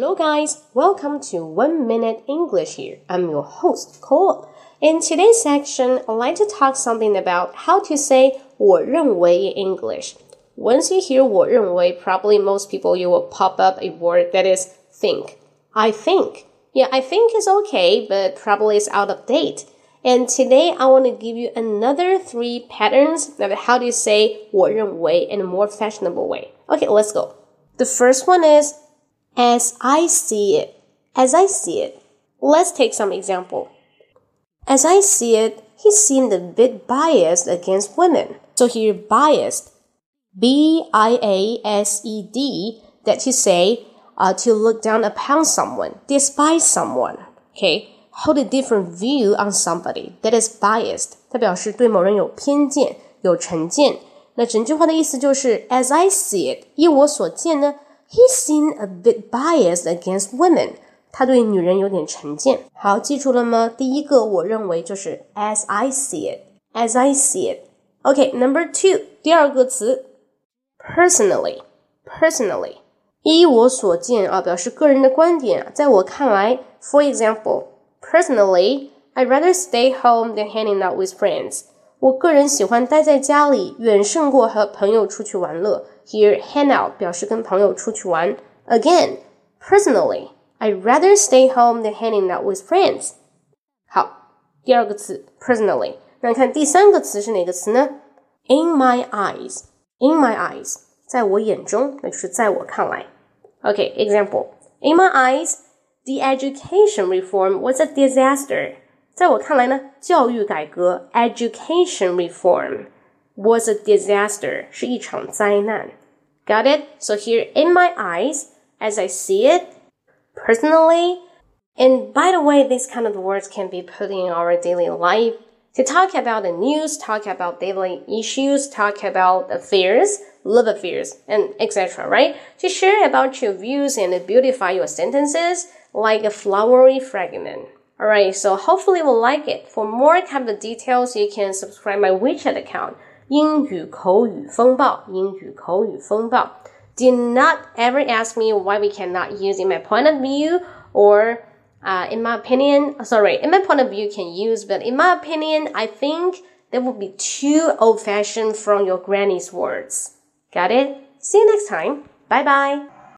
Hello, guys. Welcome to One Minute English here. I'm your host, Cole. In today's section, I'd like to talk something about how to say 我认为 in English. Once you hear 我认为, probably most people you will pop up a word that is think. I think. Yeah, I think is okay, but probably it's out of date. And today I want to give you another three patterns of how to say 我认为 in a more fashionable way. Okay, let's go. The first one is as I see it. As I see it. Let's take some example. As I see it, he seemed a bit biased against women. So here, biased, B I A S E D, that to say, uh, to look down upon someone, despise someone. Okay, hold a different view on somebody that is biased，它表示对某人有偏见、有成见。那整句话的意思就是，as I see it，依我所见呢。 he seemed a bit biased against women. 他对女人有点成见。好，记住了吗？第一个我认为就是 as I see it, as I see it. OK, number two，第二个词 personally, personally，依我所见啊，表示个人的观点。在我看来，for example, personally, I'd rather stay home than hanging out with friends. 我个人喜欢待在家里，远胜过和朋友出去玩乐。 Here, hang out 表示跟朋友出去玩。Again, personally, I'd rather stay home than hanging out with friends. 好，第二个词 personally。那看第三个词是哪个词呢？In my eyes, in my eyes，在我眼中，那就是在我看来。Okay, example. In my eyes, the education reform was a disaster. 在我看来呢，教育改革 （education reform） was a disaster，是一场灾难。Got it? So here in my eyes, as I see it, personally, and by the way, these kind of words can be put in our daily life to talk about the news, talk about daily issues, talk about affairs, love affairs, and etc. Right? To share about your views and beautify your sentences like a flowery fragment. Alright, so hopefully you will like it. For more kind of details, you can subscribe my WeChat account. 英语口语风暴，英语口语风暴。Do not ever ask me why we cannot use in my point of view or uh, in my opinion. Sorry, in my point of view can use, but in my opinion, I think that would be too old fashioned from your granny's words. Got it? See you next time. Bye bye.